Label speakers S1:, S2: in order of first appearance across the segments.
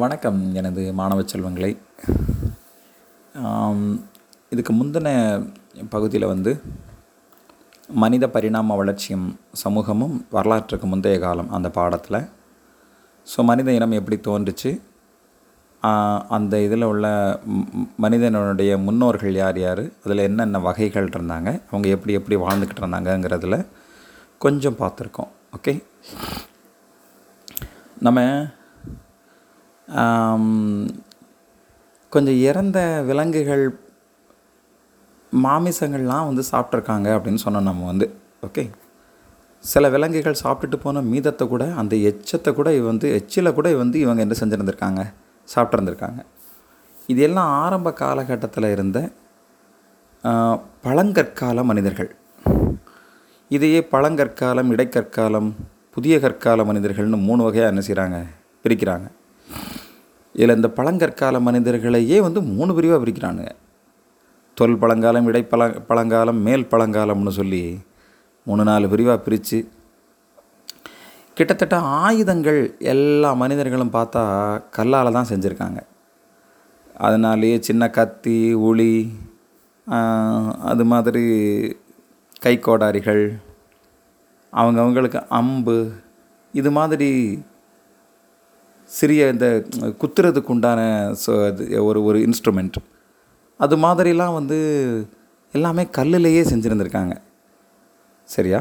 S1: வணக்கம் எனது மாணவ செல்வங்களே. இதுக்கு முந்தின பகுதியில் வந்து மனித பரிணாம வளர்ச்சியும் சமூகமும் வரலாற்றுக்கு முந்தைய காலம் அந்த பாடத்தில். ஸோ மனித இனம் எப்படி தோன்றுச்சு? அந்த இதில் உள்ள மனிதனுடைய முன்னோர்கள் யார் யார்? அதில் என்னென்ன வகைகள் இருந்தாங்க? அவங்க எப்படி எப்படி வாழ்ந்துக்கிட்டு இருந்தாங்கங்கிறதுல கொஞ்சம் பார்த்துருக்கோம். ஓகே நம்ம கொஞ்சம் இறந்த விலங்குகள் மாமிசங்கள்லாம் வந்து சாப்பிட்ருக்காங்க அப்படின்னு சொன்னோம் நம்ம வந்து ஓகே சில விலங்குகள் சாப்பிட்டுட்டு போன மீதத்தை கூட அந்த எச்சத்தை கூட இவ வந்து எச்சில் கூட வந்து இவங்க என்ன செஞ்சுருந்துருக்காங்க? சாப்பிட்ருந்துருக்காங்க இது எல்லாம் ஆரம்ப காலகட்டத்தில் இருந்த பழங்கற்கால மனிதர்கள். இதையே பழங்கற்காலம் இடைக்கற்காலம் புதிய கற்கால மனிதர்கள்னு மூணு வகையாக என்ன செய்கிறாங்க பிரிக்கிறாங்க. இதில் இந்த பழங்கற்கால மனிதர்களையே வந்து மூணு பிரிவாக பிரிக்கிறானுங்க. தொல் பழங்காலம் இடைப்பழ பழங்காலம் மேல் பழங்காலம்னு சொல்லி மூணு நாலு பிரிவாக பிரித்து கிட்டத்தட்ட ஆயுதங்கள் எல்லா மனிதர்களும் பார்த்தா கல்லால் தான் செஞ்சுருக்காங்க. அதனாலேயே சின்ன கத்தி உளி அது மாதிரி கைக்கோடாரிகள் அவங்கவுங்களுக்கு அம்பு இது மாதிரி சிறிய இந்த குத்துறதுக்கு உண்டான ஒரு ஒரு இன்ஸ்ட்ருமெண்ட் அது மாதிரிலாம் வந்து எல்லாமே கல்லுலேயே செஞ்சுருந்துருக்காங்க. சரியா?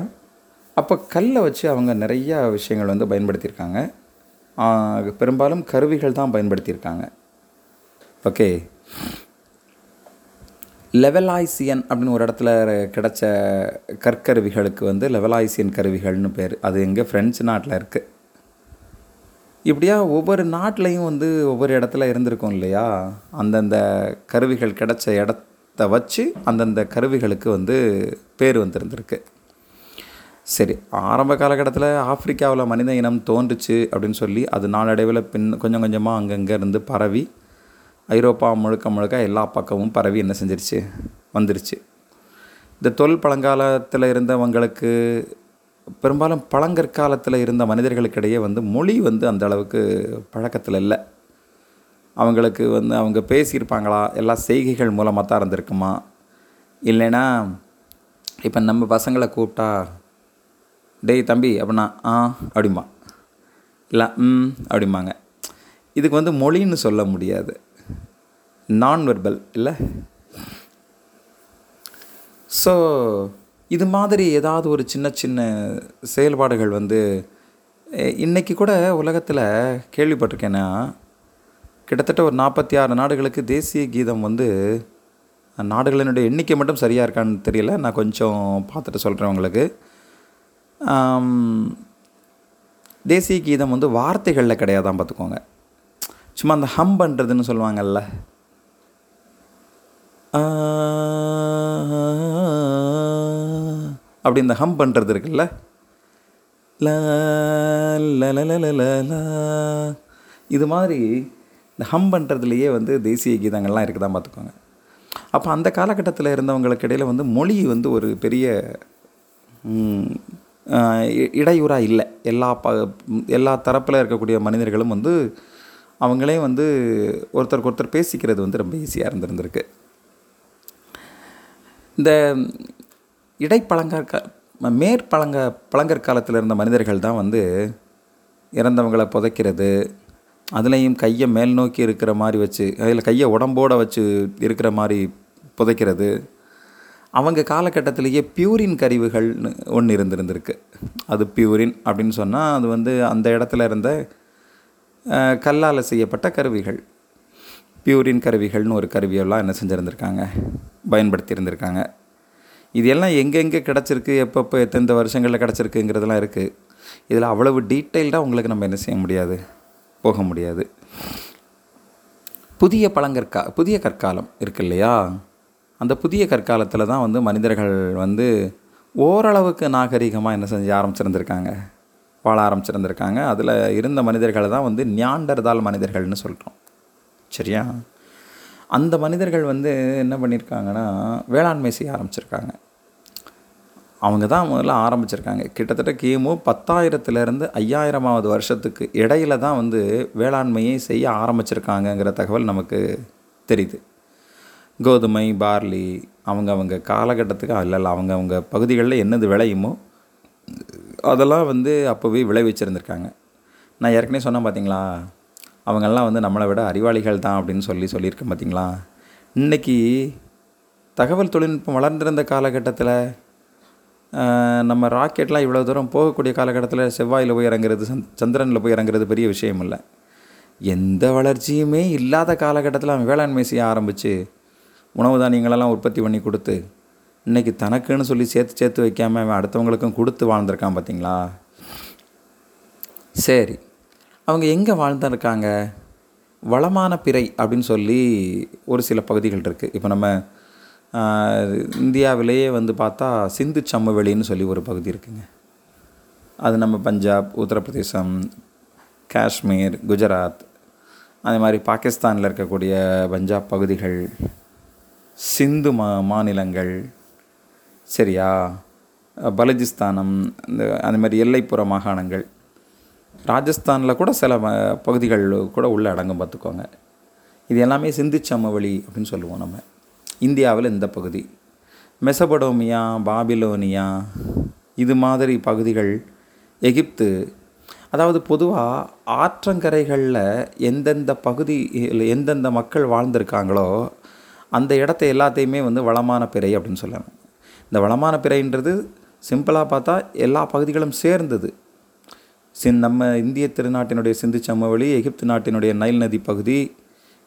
S1: அப்போ கல்லை வச்சு அவங்க நிறையா விஷயங்கள் வந்து பயன்படுத்தியிருக்காங்க. பெரும்பாலும் கருவிகள் தான் பயன்படுத்தியிருக்காங்க. ஓகே. லெவலாய்சியன் அப்படின்னு ஒரு இடத்துல கிடச்ச கற்கருவிகளுக்கு வந்து லெவலாய்சியன் கருவிகள்னு பேர். அது எங்கே ஃப்ரெஞ்சு நாட்டில் இருக்குது இப்படியா ஒவ்வொரு நாட்டிலையும் வந்து ஒவ்வொரு இடத்துல இருந்திருக்கும் இல்லையா? அந்தந்த கருவிகள் கிடைச்ச இடத்த வச்சு அந்தந்த கருவிகளுக்கு வந்து பேர் வந்திருந்திருக்கு. சரி ஆரம்ப காலகட்டத்தில் ஆப்பிரிக்காவில் மனித இனம் தோன்றுச்சு அப்படின்னு சொல்லி அது நாளடைவில் பின் கொஞ்சம் கொஞ்சமாக அங்கங்கே இருந்து பரவி ஐரோப்பா முழுக்க முழுக்க எல்லா பக்கமும் பரவி என்ன செஞ்சிருச்சு? வந்துருச்சு. இந்த தொல் பழங்காலத்தில் இருந்தவங்களுக்கு பெரும்பாலும் பழங்கற்காலத்தில் இருந்த மனிதர்களுக்கிடையே வந்து மொழி வந்து அந்த அளவுக்கு பழக்கத்தில் இல்லை. அவங்களுக்கு வந்து அவங்க பேசியிருப்பாங்களா? எல்லா செய்கைகள் மூலமாக தான் இருந்திருக்குமா? இல்லைன்னா இப்போ நம்ம பசங்களை கூப்பிட்டா டேய் தம்பி அப்படின்னா ஆ அப்படிமா இல்லை ம் அப்படிம்பாங்க. இதுக்கு வந்து மொழின்னு சொல்ல முடியாது. நான் வெர்பல் இல்லை? ஸோ இது மாதிரி ஏதாவது ஒரு சின்ன சின்ன செயல்பாடுகள் வந்து இன்றைக்கி இன்னைக்கு கூட உலகத்தில் கேள்விப்பட்டிருக்கேன்னா கிட்டத்தட்ட ஒரு நாற்பத்தி ஆறு நாடுகளுக்கு தேசிய கீதம் வந்து நாடுகளினுடைய எண்ணிக்கை மட்டும் சரியாக இருக்கான்னு தெரியல. நான் கொஞ்சம் பார்த்துட்டு சொல்கிறேன் உங்களுக்கு. தேசிய கீதம் வந்து வார்த்தைகளில் கிடையாதான் பார்த்துக்கோங்க. சும்மா அந்த ஹம் பண்ணுறதுன்னு சொல்லுவாங்கல்ல. அப்படி இந்த ஹம் பண்ணுறது இருக்குல்ல? இது மாதிரி இந்த ஹம் பண்ணுறதுலையே வந்து தேசிய கீதங்கள்லாம் இருக்குதான் பார்த்துக்கோங்க. அப்போ அந்த காலகட்டத்தில் இருந்தவங்களுக்கு இடையில் வந்து மொழி வந்து ஒரு பெரிய இடையூறாக இல்லை. எல்லா ப எல்லா தரப்பில் இருக்கக்கூடிய மனிதர்களும் வந்து அவங்களே வந்து ஒருத்தருக்கு ஒருத்தர் பேசிக்கிறது வந்து ரொம்ப ஈஸியாக இருந்திருந்திருக்கு. இந்த இடைப்பழங்கற்க மேற்பழங்க பழங்கற்காலத்தில் இருந்த மனிதர்கள் தான் வந்து இறந்தவங்களை புதைக்கிறது அதுலேயும் கையை மேல் நோக்கி இருக்கிற மாதிரி வச்சு அதில் கையை உடம்போட வச்சு இருக்கிற மாதிரி புதைக்கிறது. அவங்க காலகட்டத்திலேயே பியூரின் கருவிகள்னு ஒன்று இருந்திருந்திருக்கு. அது பியூரின் அப்படின்னு சொன்னால் அது வந்து அந்த இடத்துல இருந்த கல்லால் செய்யப்பட்ட கருவிகள். பியூரின் கருவிகள்னு ஒரு கருவியெல்லாம் என்ன செஞ்சுருந்துருக்காங்க? பயன்படுத்தி இருந்திருக்காங்க இது எல்லாம் எங்கெங்கே கிடச்சிருக்கு எப்பப்போ எத்தெந்த வருஷங்களில் கிடச்சிருக்குங்கிறதெல்லாம் இருக்குது இதில் அவ்வளவு டீட்டெயில்டாக உங்களுக்கு நம்ம என்ன செய்ய முடியாது போக முடியாது. புதிய பழங்கற்கா புதிய கற்காலம் இருக்கு இல்லையா? அந்த புதிய கற்காலத்தில் தான் வந்து மனிதர்கள் வந்து ஓரளவுக்கு நாகரிகமாக என்ன செஞ்சு ஆரம்பிச்சிருந்திருக்காங்க. வாழ ஆரம்பிச்சிருந்திருக்காங்க. அதில் இருந்த மனிதர்களை தான் வந்து ஞாண்டர்தால் மனிதர்கள்னு சொல்கிறோம் சரியா? அந்த மனிதர்கள் வந்து என்ன பண்ணியிருக்காங்கன்னா வேளாண்மை செய்ய ஆரம்பிச்சிருக்காங்க. அவங்க தான் முதல்ல ஆரம்பிச்சிருக்காங்க. கிட்டத்தட்ட கிமு பத்தாயிரத்துலேருந்து ஐயாயிரமாவது வருஷத்துக்கு இடையில தான் வந்து வேளாண்மையை செய்ய ஆரம்பிச்சிருக்காங்கங்கிற தகவல் நமக்கு தெரியுது. கோதுமை பார்லி அவங்க அவங்க காலகட்டத்துக்கு அல்ல இல்லை அவங்க அவங்க பகுதிகளில் என்னது விளையுமோ அதெல்லாம் வந்து அப்போவே விளைவிச்சிருந்துருக்காங்க. நான் ஏற்கனவே சொன்னேன் பார்த்தீங்களா அவங்கெல்லாம் வந்து நம்மளை விட அறிவாளிகள் தான் அப்படின்னு சொல்லி சொல்லியிருக்கேன் பார்த்தீங்களா? இன்றைக்கி தகவல் தொழில்நுட்பம் வளர்ந்திருந்த காலகட்டத்தில் நம்ம ராக்கெட்லாம் இவ்வளோ தூரம் போகக்கூடிய காலகட்டத்தில் செவ்வாயில் போய் இறங்குறது சந்த் சந்திரனில் போய் இறங்குறது பெரிய விஷயம் இல்லை. எந்த வளர்ச்சியுமே இல்லாத காலகட்டத்தில் அவன் வேளாண்மை செய்ய ஆரம்பித்து உணவு தானியங்களெல்லாம் உற்பத்தி பண்ணி கொடுத்து இன்றைக்கி தனக்குன்னு சொல்லி சேர்த்து சேர்த்து வைக்காம அவன் அடுத்தவங்களுக்கும் கொடுத்து வாழ்ந்திருக்கான் பார்த்தீங்களா? சரி. அவங்க எங்கே வாழ்ந்துருக்காங்க? வளமான பிறை அப்படின்னு சொல்லி ஒரு சில பகுதிகள் இருக்குது இப்போ நம்ம இந்தியாவிலேயே வந்து பார்த்தா சிந்து சம்மவெளின்னு சொல்லி ஒரு பகுதி இருக்குங்க. அது நம்ம பஞ்சாப் உத்தரப்பிரதேசம் காஷ்மீர் குஜராத் அதே மாதிரி பாகிஸ்தானில் இருக்கக்கூடிய பஞ்சாப் பகுதிகள் சிந்து மா மாநிலங்கள் சரியா? பலஜிஸ்தானம் இந்த அந்த மாதிரி எல்லைப்புற மாகாணங்கள் ராஜஸ்தானில் கூட சில பகுதிகள் கூட உள்ள அடங்கும் பார்த்துக்கோங்க. இது எல்லாமே சிந்து சமவெளி அப்படின்னு சொல்லுவோம் நம்ம. இந்தியாவில் இந்த பகுதி. மெசபடோமியா பாபிலோனியா இது மாதிரி பகுதிகள் எகிப்து. அதாவது பொதுவாக ஆற்றங்கரைகளில் எந்தெந்த பகுதி எந்தெந்த மக்கள் வாழ்ந்திருக்காங்களோ அந்த இடத்த எல்லாத்தையுமே வந்து வளமான பிறை அப்படின்னு சொல்லணும் இந்த வளமான பிறைன்றது சிம்பிளாக பார்த்தா எல்லா பகுதிகளும் சேர்ந்தது. சின் நம்ம இந்திய திருநாட்டினுடைய சிந்து சமவெளி எகிப்து நாட்டினுடைய நைல் நதி பகுதி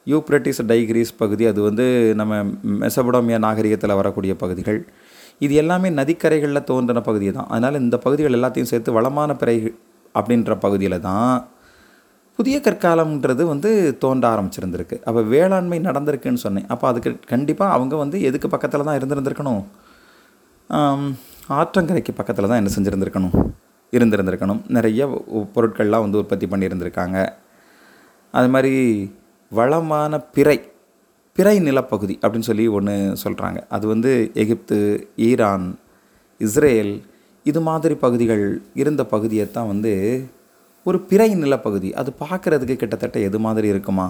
S1: யூப்ரட்டிஸ் டைகிரீஸ் பகுதி அது வந்து நம்ம மெசபடோமியா நாகரிகத்தில் வரக்கூடிய பகுதிகள். இது எல்லாமே நதிக்கரைகளில் தோன்றின பகுதி தான். அதனால் இந்த பகுதிகள் எல்லாத்தையும் சேர்த்து வளமான பிறை அப்படின்ற பகுதியில் தான் புதிய கற்காலம்ன்றது வந்து தோன்ற ஆரம்பிச்சிருந்திருக்கு. அப்போ வேளாண்மை நடந்திருக்குன்னு சொன்னேன். அப்போ அதுக்கு கண்டிப்பாக அவங்க வந்து எதுக்கு பக்கத்தில் தான் இருந்திருந்திருக்கணும்? ஆற்றங்கரைக்கு பக்கத்தில் தான் என்ன செஞ்சுருந்துருக்கணும்? இருந்திருந்திருக்கணும். நிறைய பொருட்கள்லாம் வந்து உற்பத்தி பண்ணியிருந்திருக்காங்க. அது மாதிரி வளமான பிறை பிறை நிலப்பகுதி அப்படின்னு சொல்லி ஒன்று சொல்கிறாங்க அது வந்து எகிப்து ஈரான் இஸ்ரேல் இது மாதிரி பகுதிகள் இருந்த பகுதியை தான் வந்து ஒரு பிறை நிலப்பகுதி. அது பார்க்குறதுக்கு கிட்டத்தட்ட எது மாதிரி இருக்குமா?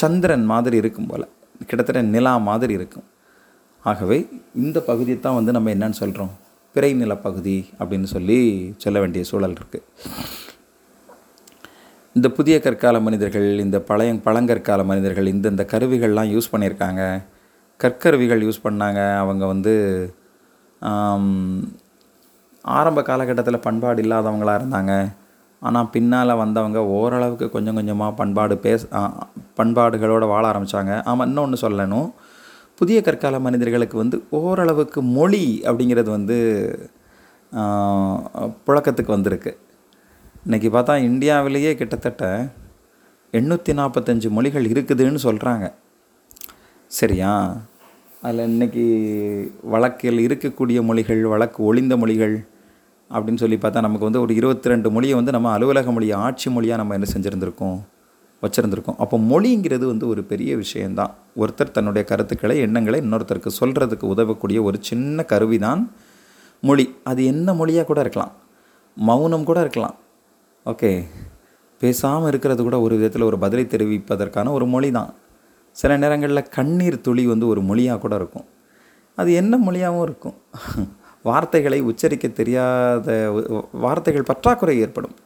S1: சந்திரன் மாதிரி இருக்கும் போல். கிட்டத்தட்ட நிலா மாதிரி இருக்கும். ஆகவே இந்த பகுதியை தான் வந்து நம்ம என்னன்னு சொல்கிறோம் பிறை நிலப்பகுதி அப்படின்னு சொல்லி சொல்ல வேண்டிய சூழல் இருக்குது இந்த புதிய கற்கால மனிதர்கள் இந்த பழைய பழங்கற்கால மனிதர்கள் இந்தந்த கருவிகள்லாம் யூஸ் பண்ணியிருக்காங்க. கற்கருவிகள் யூஸ் பண்ணாங்க. அவங்க வந்து ஆரம்ப காலகட்டத்தில் பண்பாடு இல்லாதவங்களா இருந்தாங்க. ஆனால் பின்னால் வந்தவங்க ஓரளவுக்கு கொஞ்சம் கொஞ்சமாக பண்பாடு பேச பண்பாடுகளோடு வாழ ஆரம்பித்தாங்க ஆமாம் இன்னொன்று சொல்லணும். புதிய கற்கால மனிதர்களுக்கு வந்து ஓரளவுக்கு மொழி அப்படிங்கிறது வந்து புழக்கத்துக்கு வந்திருக்கு. இன்றைக்கி பார்த்தா இந்தியாவிலேயே கிட்டத்தட்ட எண்ணூற்றி நாற்பத்தஞ்சு மொழிகள் இருக்குதுன்னு சொல்கிறாங்க சரியா? அதில் இன்றைக்கி வழக்கில் இருக்கக்கூடிய மொழிகள் வழக்கு ஒளிந்த மொழிகள் அப்படின்னு சொல்லி பார்த்தா நமக்கு வந்து ஒரு இருபத்தி ரெண்டு மொழியை வந்து நம்ம அலுவலக மொழி ஆட்சி மொழியாக நம்ம என்ன செஞ்சுருந்துருக்கோம்? வச்சுருந்துருக்கோம். அப்போ மொழிங்கிறது வந்து ஒரு பெரிய விஷயந்தான் ஒருத்தர் தன்னுடைய கருத்துக்களை எண்ணங்களை இன்னொருத்தருக்கு சொல்கிறதுக்கு உதவக்கூடிய ஒரு சின்ன கருவி தான் மொழி. அது என்ன மொழியாக கூட இருக்கலாம். மௌனம் கூட இருக்கலாம். ஓகே. பேசாமல் இருக்கிறது கூட ஒரு விதத்தில் ஒரு பதிலை தெரிவிப்பதற்கான ஒரு மொழி தான் சில நேரங்களில் கண்ணீர் துளி வந்து ஒரு மொழியாக கூட இருக்கும். அது என்ன மொழியாகவும் இருக்கும். வார்த்தைகளை உச்சரிக்க தெரியாத வார்த்தைகள் பற்றாக்குறை ஏற்படும்.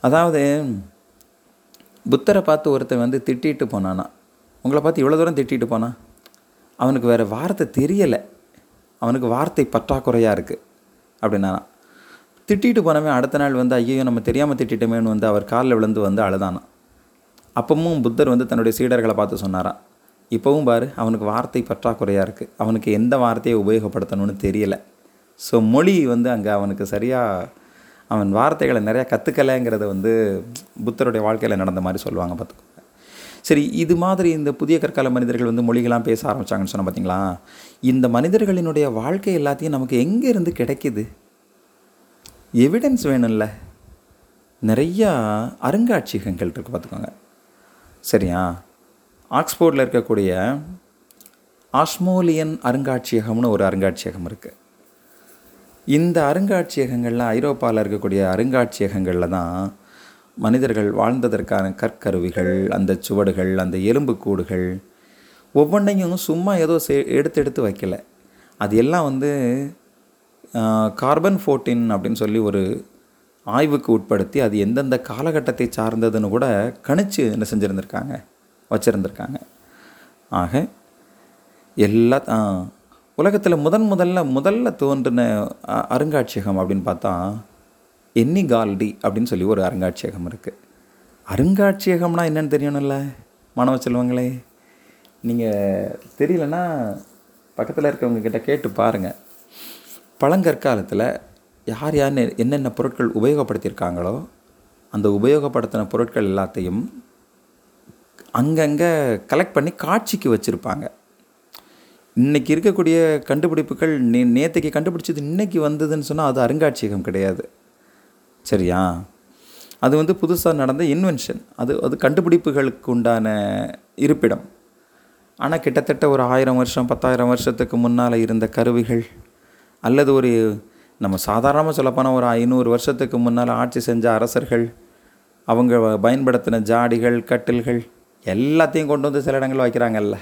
S1: அதாவது புத்தரை பார்த்து ஒருத்தன் வந்து திட்டிட்டு போனானா? உங்களை பார்த்து இவ்வளோ தூரம் திட்டிட்டு போனான் அவனுக்கு வேறு வார்த்தை தெரியலை. அவனுக்கு வார்த்தை பற்றாக்குறையாக இருக்குது அப்படின்னானா. திட்டிட்டு போனவன் அடுத்த நாள் வந்து ஐயோ நம்ம தெரியாமல் திட்டிட்டோமேன்னு வந்து அவர் காலில் விழுந்து வந்து அழுதானான் அப்பவும் புத்தர் வந்து தன்னுடைய சீடர்களை பார்த்து சொன்னாராம் இப்போவும் பாரு அவனுக்கு வார்த்தை பற்றாக்குறையாக இருக்குது அவனுக்கு எந்த வார்த்தையை உபயோகப்படுத்தணும்னு தெரியலை. ஸோ மொழி வந்து அங்கே அவனுக்கு சரியாக அவன் வார்த்தைகளை நிறையா கற்றுக்கலைங்கிறத வந்து புத்தருடைய வாழ்க்கையில் நடந்த மாதிரி சொல்லுவாங்க பார்த்துக்கோங்க. சரி இது மாதிரி இந்த புதிய கற்கால மனிதர்கள் வந்து மொழிகளாம் பேச ஆரம்பிச்சாங்கன்னு சொன்ன பார்த்தீங்களா? இந்த மனிதர்களினுடைய வாழ்க்கை எல்லாத்தையும் நமக்கு எங்கேருந்து கிடைக்கிது? எவிடன்ஸ் வேணும்ல. நிறையா அருங்காட்சியகங்கள் இருக்குது பார்த்துக்கோங்க. சரியா? ஆக்ஸ்போர்டில் இருக்கக்கூடிய ஆஸ்மோலியன் அருங்காட்சியகம்னு ஒரு அருங்காட்சியகம் இருக்குது இந்த அருங்காட்சியகங்களில் ஐரோப்பாவில் இருக்கக்கூடிய அருங்காட்சியகங்களில் தான் மனிதர்கள் வாழ்ந்ததற்கான கற்கருவிகள் அந்த சுவடுகள் அந்த எலும்புக்கூடுகள் ஒவ்வொன்றையும் சும்மா ஏதோ சே எடுத்து எடுத்து வைக்கல. அது எல்லாம் வந்து கார்பன் ஃபோர்டீன் அப்படின்னு சொல்லி ஒரு ஆய்வுக்கு உட்படுத்தி அது எந்தெந்த காலகட்டத்தை சார்ந்ததுன்னு கூட கணிச்சு என்ன செஞ்சுருந்துருக்காங்க வச்சுருந்துருக்காங்க. ஆக எல்லா உலகத்தில் முதன் முதல்ல முதல்ல தோன்றின அருங்காட்சியகம் அப்படின்னு பார்த்தா எண்ணி கால்டி அப்படின்னு சொல்லி ஒரு அருங்காட்சியகம் இருக்குது அருங்காட்சியகம்னா என்னென்னு தெரியணும்ல மாணவ செல்வங்களே? நீங்கள் தெரியலன்னா பக்கத்தில் இருக்கவங்க கேட்டு பாருங்கள் பழங்கற்காலத்தில் யார் யார் என்னென்ன பொருட்கள் உபயோகப்படுத்தியிருக்காங்களோ அந்த உபயோகப்படுத்தின பொருட்கள் எல்லாத்தையும் அங்கங்கே கலெக்ட் பண்ணி காட்சிக்கு வச்சுருப்பாங்க. இன்னைக்கு இருக்கக்கூடிய கண்டுபிடிப்புகள் நே நேற்றுக்கு கண்டுபிடிச்சது இன்றைக்கி வந்ததுன்னு சொன்னால் அது அருங்காட்சியகம் கிடையாது. சரியா? அது வந்து புதுசாக நடந்த இன்வென்ஷன் அது அது கண்டுபிடிப்புகளுக்கு உண்டான இருப்பிடம். ஆனால் கிட்டத்தட்ட ஒரு ஆயிரம் வருஷம் பத்தாயிரம் வருஷத்துக்கு முன்னால் இருந்த கருவிகள் அல்லது ஒரு நம்ம சாதாரணமாக சொல்லப்போனால் ஒரு ஐநூறு வருஷத்துக்கு முன்னால் ஆட்சி செஞ்ச அரசர்கள் அவங்க பயன்படுத்தின ஜாடிகள் கட்டில்கள் எல்லாத்தையும் கொண்டு வந்து சில இடங்கள் வைக்கிறாங்கல்ல.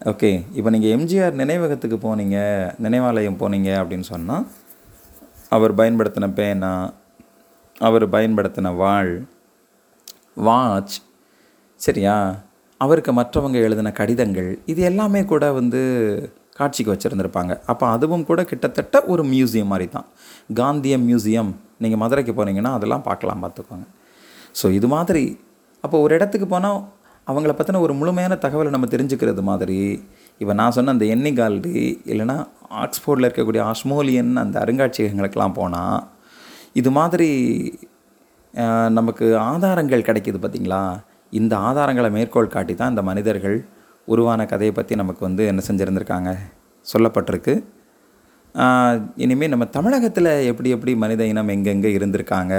S1: ஓகே இப்போ நீங்கள் எம்ஜிஆர் நினைவகத்துக்கு போனீங்க நினைவாலயம் போனீங்க அப்படின்னு சொன்னால் அவர் பயன்படுத்தின பேனா அவர் பயன்படுத்தின வாழ் வாட்ச் சரியா? அவருக்கு மற்றவங்க எழுதின கடிதங்கள் இது எல்லாமே கூட வந்து காட்சிக்கு வச்சுருந்துருப்பாங்க. அப்போ அதுவும் கூட கிட்டத்தட்ட ஒரு மியூசியம் மாதிரி தான் காந்தியம் மியூசியம் நீங்கள் மதுரைக்கு போனீங்கன்னா அதெல்லாம் பார்க்கலாம் பார்த்துக்கோங்க. ஸோ இது மாதிரி அப்போ ஒரு இடத்துக்கு போனால் அவங்கள பற்றின ஒரு முழுமையான தகவலை நம்ம தெரிஞ்சுக்கிறது மாதிரி இப்போ நான் சொன்ன அந்த எண்ணிகால்டி இல்லைனா ஆக்ஸ்போர்டில் இருக்கக்கூடிய ஆஸ்மோலியன் அந்த அருங்காட்சியகங்களுக்கெல்லாம் போனால் இது மாதிரி நமக்கு ஆதாரங்கள் கிடைக்கிது பார்த்திங்களா இந்த ஆதாரங்களை மேற்கோள் காட்டி தான் இந்த மனிதர்கள் உருவான கதையை பற்றி நமக்கு வந்து என்ன செஞ்சுருந்துருக்காங்க சொல்லப்பட்டிருக்கு. இனிமேல் நம்ம தமிழகத்தில் எப்படி எப்படி மனித இனம் எங்கெங்கே இருந்திருக்காங்க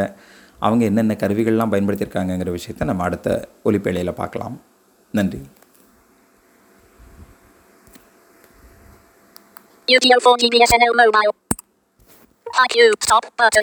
S1: அவங்க என்னென்ன கருவிகள்லாம் பயன்படுத்தியிருக்காங்கங்கிற விஷயத்தை நம்ம அடுத்த ஒலிப்பேழையில் பார்க்கலாம் நன்றி
S2: UTL 4 TBSNL mobile. IQ, stop button.